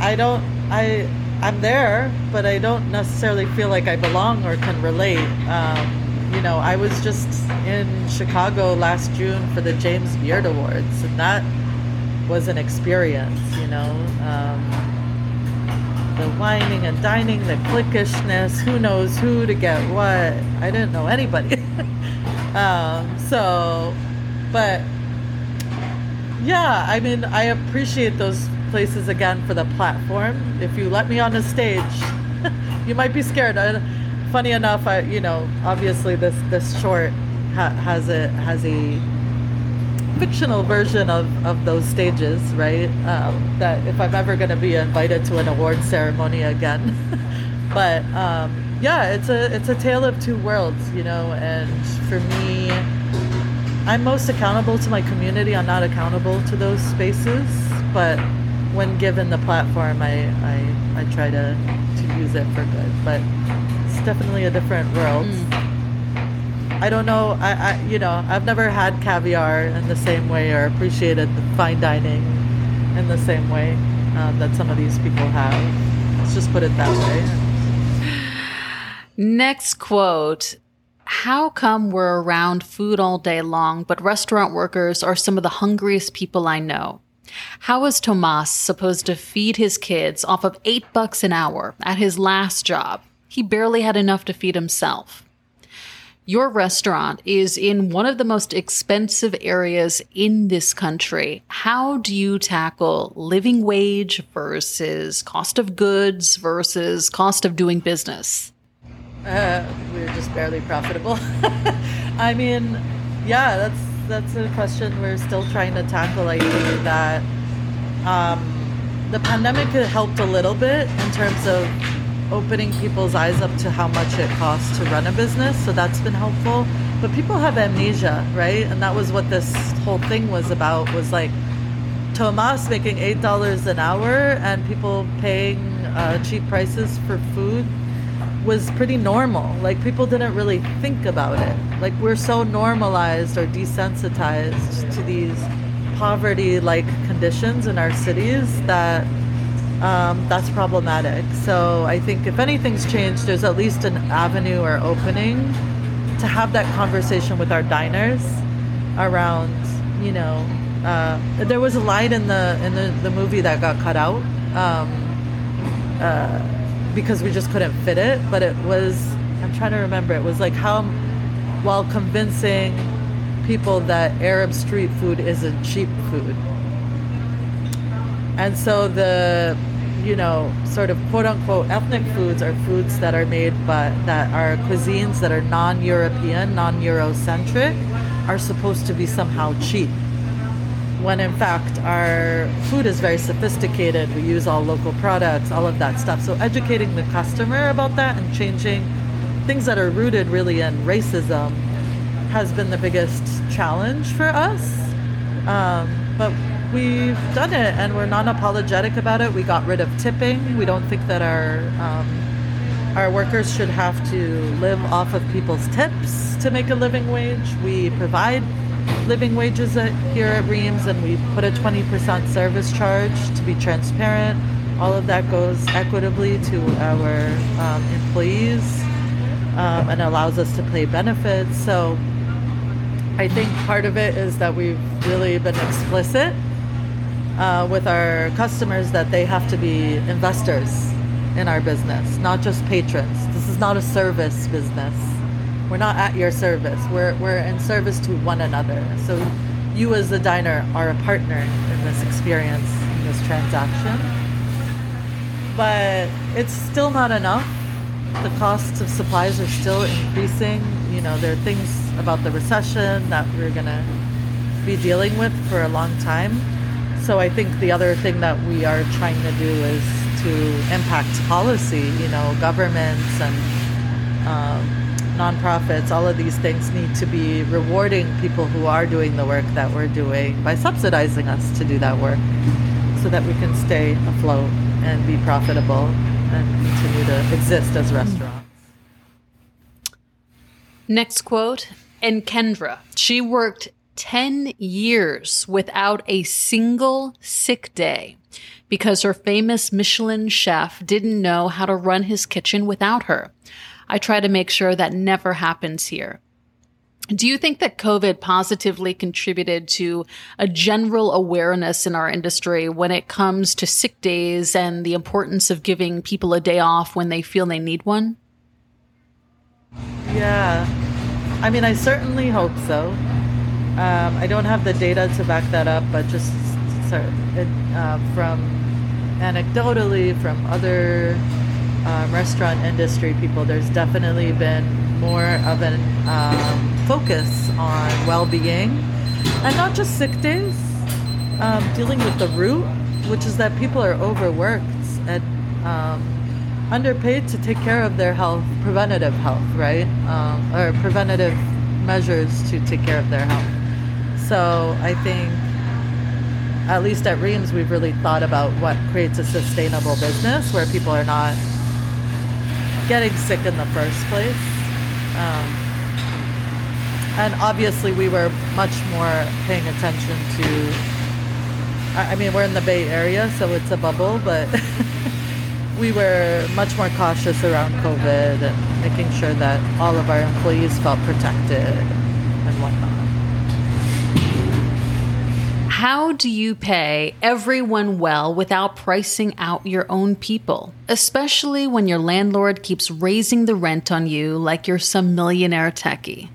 I don't I I'm there, but I don't necessarily feel like I belong or can relate. Um, you know, I was just in Chicago last June for the James Beard Awards, and that was an experience, you know. Um, the whining and dining, the cliquishness, who knows who to get what. I didn't know anybody. [LAUGHS] um, so, but yeah, I mean, I appreciate those places again for the platform. If you let me on the stage, [LAUGHS] you might be scared. I, funny enough, I you know obviously this this short ha- has a has a fictional version of, of those stages, right? Um, that if I'm ever going to be invited to an award ceremony again, [LAUGHS] but um, yeah, it's a it's a tale of two worlds, you know. And for me, I'm most accountable to my community. I'm not accountable to those spaces, but when given the platform, I I, I try to to use it for good. But it's definitely a different world. Mm. I don't know. I, I, you know, I've never had caviar in the same way or appreciated fine dining in the same way um, that some of these people have. Let's just put it that way. Next quote. How come we're around food all day long, but restaurant workers are some of the hungriest people I know? How is Tomas supposed to feed his kids off of eight bucks an hour at his last job he barely had enough to feed himself. Your restaurant is in one of the most expensive areas in this country. How do you tackle living wage versus cost of goods versus cost of doing business? Uh, we're just barely profitable. [LAUGHS] I mean, yeah, that's that's a question we're still trying to tackle. I think that um, the pandemic helped a little bit in terms of opening people's eyes up to how much it costs to run a business. So that's been helpful. But people have amnesia, right? And that was what this whole thing was about was like Tomas making $8 an hour and people paying uh, cheap prices for food was pretty normal. Like people didn't really think about it. Like we're so normalized or desensitized to these poverty like conditions in our cities that um, that's problematic. So I think if anything's changed, there's at least an avenue or opening to have that conversation with our diners around, you know, uh, there was a line in the in the, the movie that got cut out um, uh, because we just couldn't fit it. But it was I'm trying to remember. It was like how while convincing people that Arab street food isn't cheap food. And so the you know, sort of quote unquote ethnic foods are foods that are made but that are cuisines that are non European, non Eurocentric, are supposed to be somehow cheap. When in fact our food is very sophisticated, we use all local products, all of that stuff. So educating the customer about that and changing things that are rooted really in racism has been the biggest challenge for us. Um, but we've done it and we're non-apologetic about it. We got rid of tipping. We don't think that our um, our workers should have to live off of people's tips to make a living wage. We provide living wages at, here at Reem's, and we put a 20% service charge to be transparent. All of that goes equitably to our um, employees um, and allows us to pay benefits. So I think part of it is that we've really been explicit uh, with our customers that they have to be investors in our business, not just patrons. This is not a service business. We're not at your service. We're, we're in service to one another. So you as a diner are a partner in this experience, in this transaction. But it's still not enough. The costs of supplies are still increasing. You know, there are things about the recession that we're going to be dealing with for a long time. So I think the other thing that we are trying to do is to impact policy, you know, governments and um, nonprofits, all of these things need to be rewarding people who are doing the work that we're doing by subsidizing us to do that work so that we can stay afloat and be profitable and continue to exist as restaurants. Next quote and Kendra. She worked 10 years without a single sick day because her famous Michelin chef didn't know how to run his kitchen without her. I try to make sure that never happens here. Do you think that COVID positively contributed to a general awareness in our industry when it comes to sick days and the importance of giving people a day off when they feel they need one? Yeah, I mean, I certainly hope so. Um, I don't have the data to back that up, but just it, uh, from anecdotally from other um, restaurant industry people, there's definitely been more of an um, focus on well-being and not just sick days. Um, dealing with the root, which is that people are overworked and um, underpaid to take care of their health, preventative health, right? Um, or preventative measures to take care of their health. So I think, at least at Reem's, we've really thought about what creates a sustainable business where people are not getting sick in the first place. Um, and obviously, we were much more paying attention to. I mean, we're in the Bay Area, so it's a bubble, but [LAUGHS] we were much more cautious around COVID and making sure that all of our employees felt protected and whatnot. How do you pay everyone well without pricing out your own people, especially when your landlord keeps raising the rent on you like you're some millionaire techie?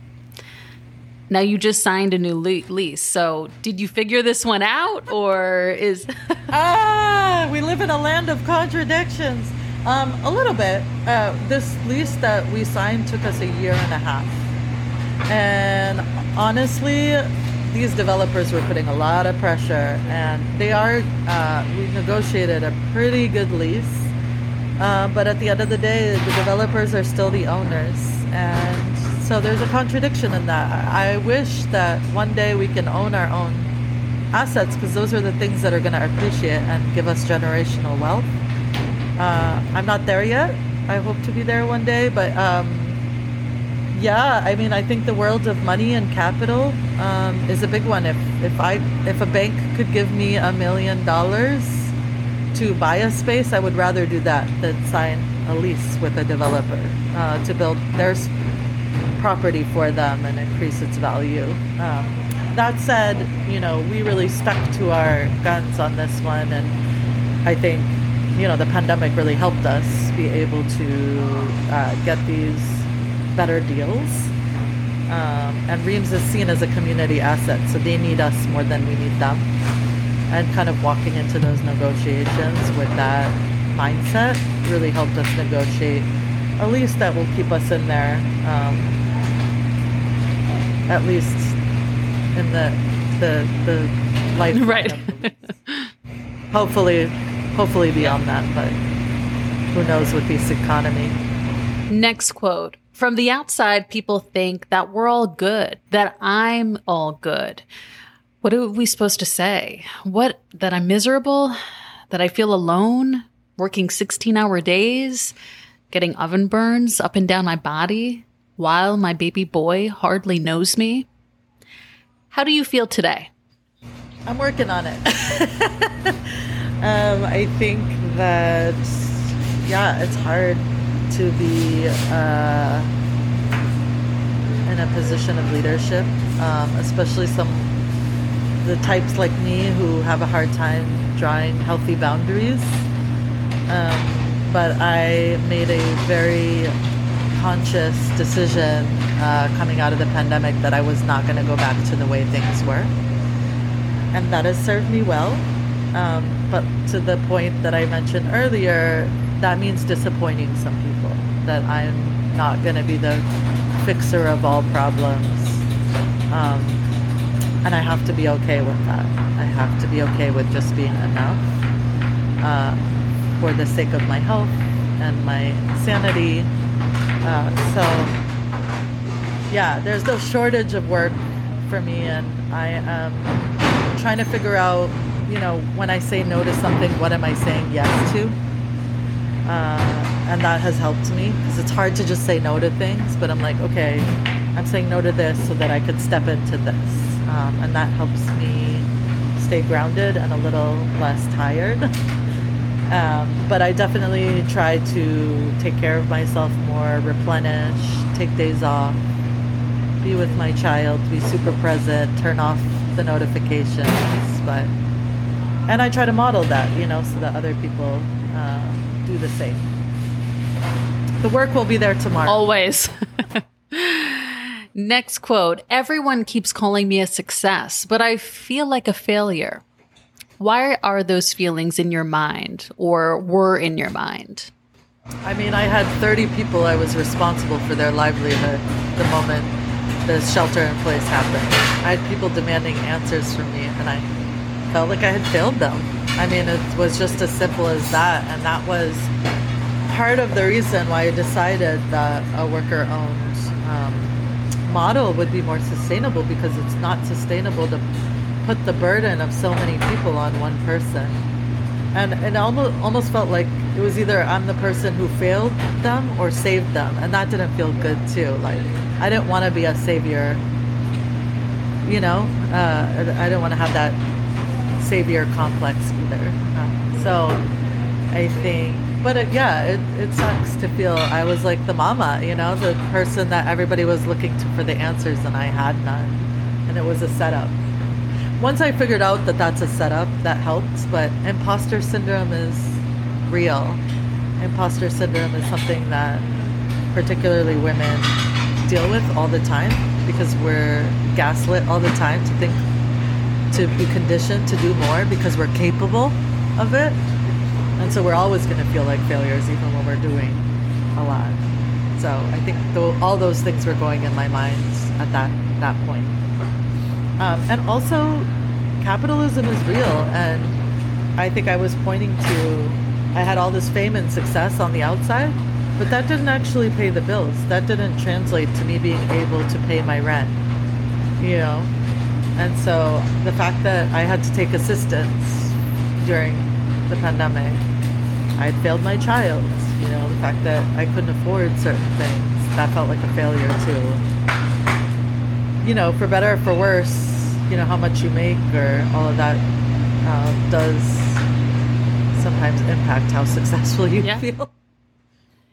Now you just signed a new lease, so did you figure this one out, or is? [LAUGHS] ah, we live in a land of contradictions. Um, a little bit. Uh, this lease that we signed took us a year and a half, and honestly, these developers were putting a lot of pressure, and they are. Uh, we negotiated a pretty good lease, uh, but at the end of the day, the developers are still the owners, and so there's a contradiction in that. I wish that one day we can own our own assets because those are the things that are going to appreciate and give us generational wealth. Uh, I'm not there yet. I hope to be there one day, but um, yeah, I mean, I think the world of money and capital um, is a big one. If if I if a bank could give me a million dollars to buy a space, I would rather do that than sign a lease with a developer uh, to build their property for them and increase its value. Um, that said, you know, we really stuck to our guns on this one, and I think, you know, the pandemic really helped us be able to uh, get these better deals. Um, and Reem's is seen as a community asset, so they need us more than we need them. And kind of walking into those negotiations with that mindset really helped us negotiate a lease that will keep us in there um, at least in the the the life. [LAUGHS] Right. [LAUGHS] hopefully, hopefully beyond that, but who knows with this economy. Next quote. From the outside, people think that we're all good, that I'm all good. What are we supposed to say? What, that I'm miserable? That I feel alone? Working 16 hour days? Getting oven burns up and down my body? while my baby boy hardly knows me? How do you feel today? I'm working on it. [LAUGHS] um, I think that, yeah, it's hard to be uh, in a position of leadership, um, especially some the types like me who have a hard time drawing healthy boundaries. Um, but I made a very conscious decision uh, coming out of the pandemic that I was not going to go back to the way things were. And that has served me well. Um, but to the point that I mentioned earlier, that means disappointing some people, that I'm not going to be the fixer of all problems. Um, and I have to be okay with that. I have to be okay with just being enough uh, for the sake of my health and my sanity. Uh, so, yeah, there's no shortage of work for me, and I am trying to figure out, you know, when I say no to something, what am I saying yes to? Uh, and that has helped me because it's hard to just say no to things, but I'm like, okay, I'm saying no to this so that I could step into this um, and that helps me stay grounded and a little less tired. [LAUGHS] um, but I definitely try to take care of myself more, replenish, take days off, be with my child, be super present, turn off the notifications. But and I try to model that, you know, so that other people uh, do the same. The work will be there tomorrow. Always. [LAUGHS] Next quote Everyone keeps calling me a success, but I feel like a failure. Why are those feelings in your mind or were in your mind? I mean, I had 30 people I was responsible for their livelihood the moment the shelter in place happened. I had people demanding answers from me, and I felt like I had failed them. I mean, it was just as simple as that, and that was part of the reason why I decided that a worker owned um, model would be more sustainable because it's not sustainable to put the burden of so many people on one person. And it almost almost felt like it was either I'm the person who failed them or saved them, and that didn't feel good too. Like I didn't want to be a savior. You know, uh, I didn't want to have that savior complex either. Uh, so I think but it, yeah, it, it sucks to feel I was like the mama, you know, the person that everybody was looking to for the answers and I had none. And it was a setup. Once I figured out that that's a setup, that helps, but imposter syndrome is real. Imposter syndrome is something that particularly women deal with all the time because we're gaslit all the time to think to be conditioned to do more because we're capable of it and so we're always going to feel like failures even when we're doing a lot. So I think th- all those things were going in my mind at that, that point. Um, and also, capitalism is real. And I think I was pointing to, I had all this fame and success on the outside, but that didn't actually pay the bills. That didn't translate to me being able to pay my rent, you know? And so the fact that I had to take assistance during the pandemic. I failed my child. You know, the fact that I couldn't afford certain things, that felt like a failure too. You know, for better or for worse, you know, how much you make or all of that uh, does sometimes impact how [LAUGHS] successful you yeah. feel.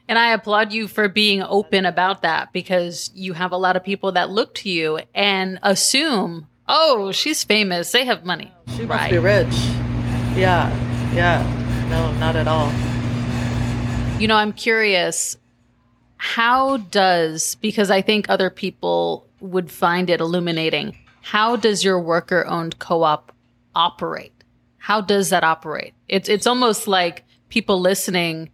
And I applaud you for being open about that because you have a lot of people that look to you and assume, oh, she's famous. They have money. She right. must be rich. Yeah. Yeah, no, not at all. You know, I'm curious how does, because I think other people would find it illuminating, how does your worker owned co op operate? How does that operate? It's, it's almost like people listening,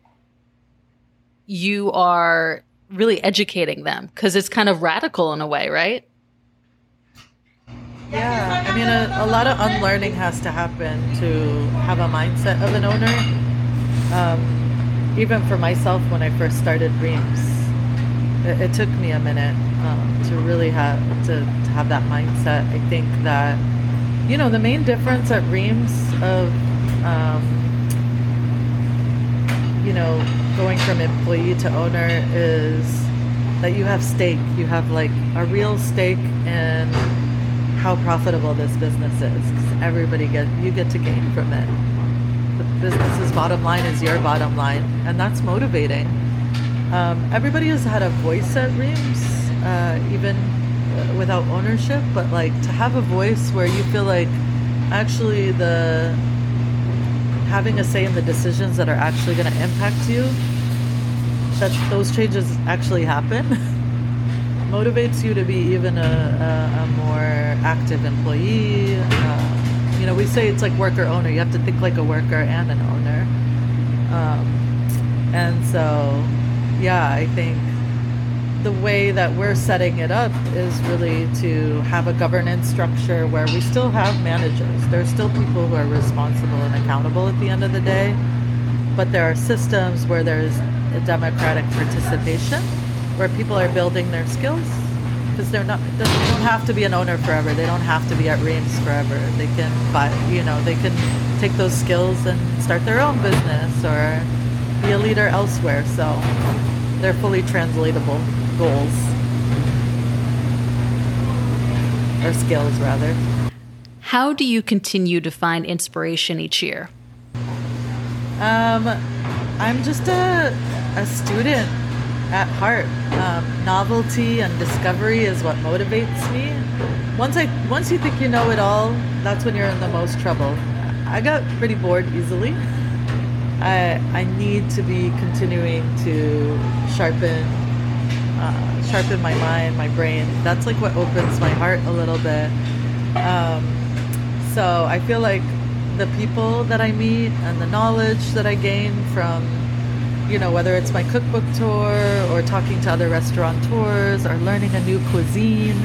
you are really educating them because it's kind of radical in a way, right? Yeah, I mean, a, a, lot of unlearning has to happen to have a mindset of an owner. Um, even for myself, when I first started Reem's, it, it took me a minute um, to really have to, to have that mindset. I think that you know the main difference at Reem's of um, you know going from employee to owner is that you have stake. You have like a real stake in how profitable this business is because everybody get you get to gain from it. The business's bottom line is your bottom line, and that's motivating. Um, everybody has had a voice at Reem's, uh, even uh, without ownership, but like to have a voice where you feel like actually the having a say in the decisions that are actually going to impact you, that those changes actually happen, [LAUGHS] motivates you to be even a, a, a more active employee. Uh, you know, we say it's like worker owner. You have to think like a worker and an owner. Um, and so, yeah, I think the way that we're setting it up is really to have a governance structure where we still have managers. There's still people who are responsible and accountable at the end of the day, but there are systems where there's a democratic participation, where people are building their skills because they're not they don't have to be an owner forever. They don't have to be at Reem's forever. They can buy, you know, they can take those skills and start their own business or be a leader elsewhere. So they're fully translatable goals or skills rather. How do you continue to find inspiration each year? Um, I'm just a, a student at heart. Um, novelty and discovery is what motivates me. Once I once you think you know it all, that's when you're in the most trouble. I got pretty bored easily. I I need to be continuing to sharpen uh, sharpen my mind, my brain. That's like what opens my heart a little bit. Um, so I feel like the people that I meet and the knowledge that I gain from, you know, whether it's my cookbook tour or talking to other restaurateurs or learning a new cuisine,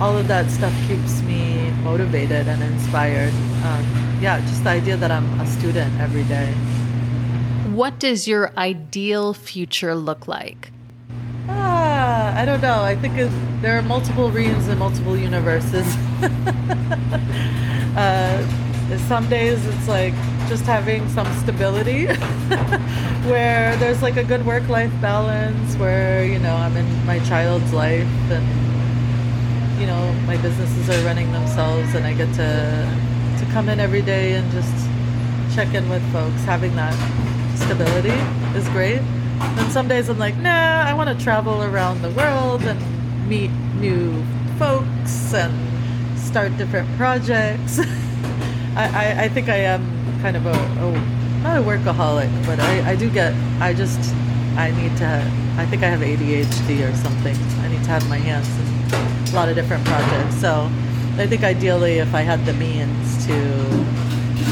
all of that stuff keeps me motivated and inspired. Um, yeah, just the idea that I'm a student every day. What does your ideal future look like? Ah, I don't know. I think there are multiple Reem's and multiple universes. [LAUGHS] uh, some days it's like just having some stability [LAUGHS] where there's like a good work life balance where, you know, I'm in my child's life and, you know, my businesses are running themselves and I get to, to come in every day and just check in with folks. Having that stability is great. And some days I'm like, nah, I want to travel around the world and meet new folks and start different projects. [LAUGHS] I, I, I, think I am kind of a, a not a workaholic, but I, I do get, I just, I need to, I think I have ADHD or something. I need to have my hands in a lot of different projects. So I think ideally, if I had the means to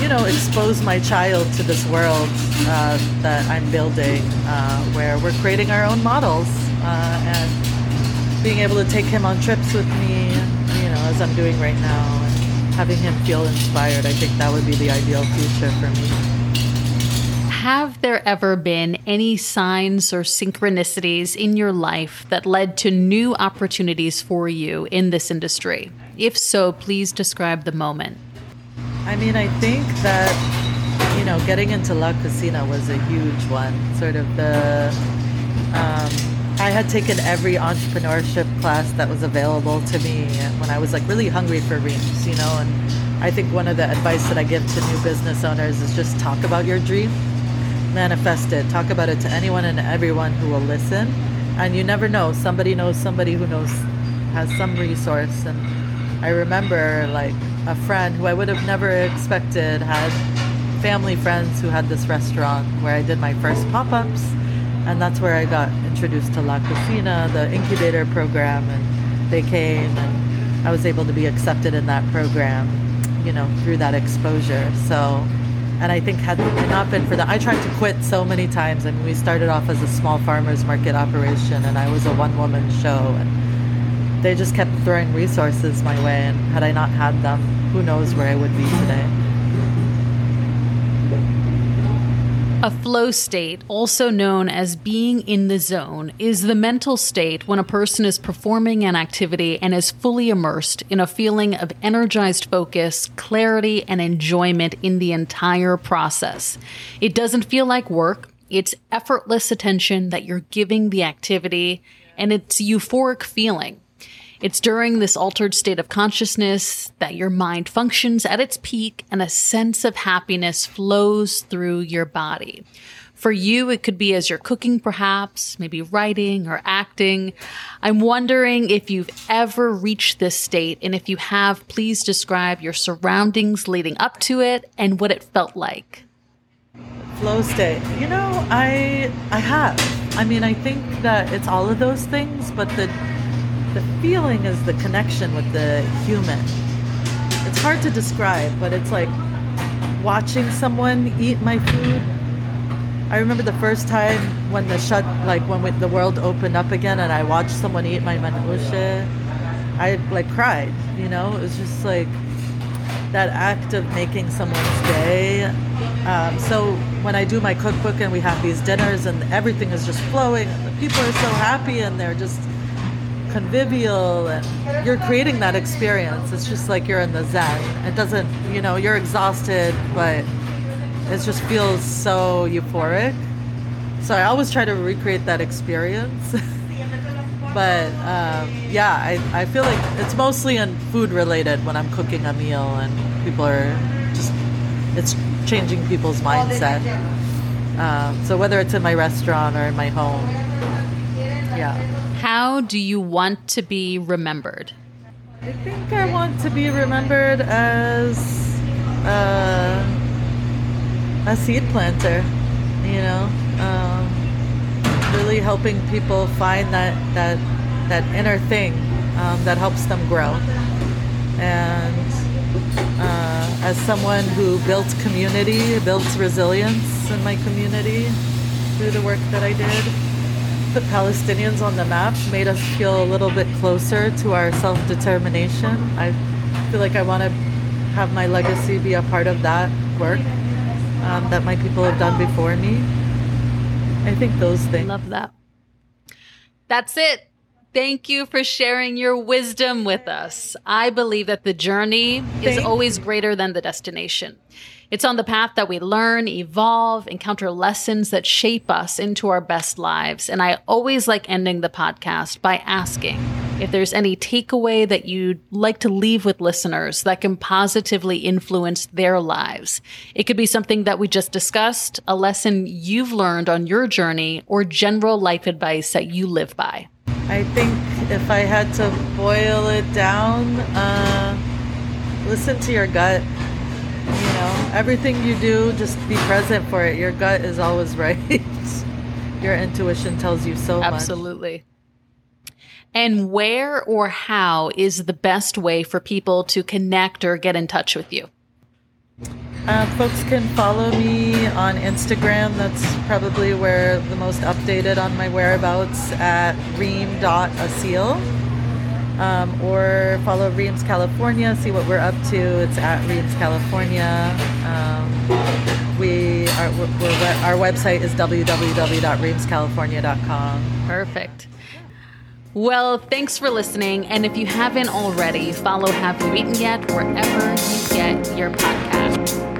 you know, expose my child to this world uh, that I'm building, uh, where we're creating our own models uh, and being able to take him on trips with me, you know, as I'm doing right now, having him feel inspired. I think that would be the ideal future for me. Have there ever been any signs or synchronicities in your life that led to new opportunities for you in this industry? If so, please describe the moment. I mean, I think that, you know, getting into La Cocina was a huge one. Sort of the, um, I had taken every entrepreneurship class that was available to me when I was like really hungry for Reem's, you know, and I think one of the advice that I give to new business owners is just talk about your dream, manifest it, talk about it to anyone and everyone who will listen. And you never know, somebody knows somebody who knows, has some resource. And I remember like a friend who I would have never expected had family friends who had this restaurant where I did my first pop ups. And that's where I got introduced to La Cocina, the incubator program. And they came, and I was able to be accepted in that program, you know, through that exposure. So, and I think had it not been for that, I tried to quit so many times. I mean, we started off as a small farmers market operation, and I was a one woman show. And they just kept throwing resources my way, and had I not had them, who knows where I would be today. A flow state, also known as being in the zone, is the mental state when a person is performing an activity and is fully immersed in a feeling of energized focus, clarity, and enjoyment in the entire process. It doesn't feel like work, it's effortless attention that you're giving the activity, and it's euphoric feeling. It's during this altered state of consciousness that your mind functions at its peak and a sense of happiness flows through your body. For you, it could be as you're cooking, perhaps, maybe writing or acting. I'm wondering if you've ever reached this state, and if you have, please describe your surroundings leading up to it and what it felt like. Flow state. You know, I I have. I mean, I think that it's all of those things, but the the feeling is the connection with the human. It's hard to describe, but it's like watching someone eat my food I remember the first time when the shut, like when we, the world opened up again, and I watched someone eat my manushe. I like cried. You know, it was just like that act of making someone's day. Um, so when I do my cookbook and we have these dinners and everything is just flowing, and the people are so happy and they're just convivial and you're creating that experience. It's just like you're in the zen. It doesn't, you know, you're exhausted, but it just feels so euphoric. So I always try to recreate that experience. [LAUGHS] but um, yeah, I, I feel like it's mostly in food related when I'm cooking a meal and people are just, it's changing people's mindset. Um, so whether it's in my restaurant or in my home, yeah. How do you want to be remembered? I think I want to be remembered as. Uh, a seed planter, you know, um, really helping people find that that that inner thing um, that helps them grow. And uh, as someone who built community, built resilience in my community through the work that I did, put Palestinians on the map, made us feel a little bit closer to our self determination. I feel like I want to have my legacy be a part of that work um, that my people have done before me. I think those things. Love that. That's it. Thank you for sharing your wisdom with us. I believe that the journey is always greater than the destination. It's on the path that we learn, evolve, encounter lessons that shape us into our best lives. And I always like ending the podcast by asking if there's any takeaway that you'd like to leave with listeners that can positively influence their lives. It could be something that we just discussed, a lesson you've learned on your journey, or general life advice that you live by. I think if I had to boil it down, uh, listen to your gut. You know, everything you do, just be present for it. Your gut is always [LAUGHS] right. your intuition tells you so much. Absolutely. And where or how is the best way for people to connect or get in touch with you? Uh, folks can follow me on Instagram. That's probably where the most updated on my whereabouts at reem.asil. Um, or follow Reem's California, see what we're up to. It's at Reem's California. Um, we are, we're, we're, our website is www.reemscalifornia.com. Perfect. Well, thanks for listening. And if you haven't already, follow Have You Eaten Yet wherever you get your podcast.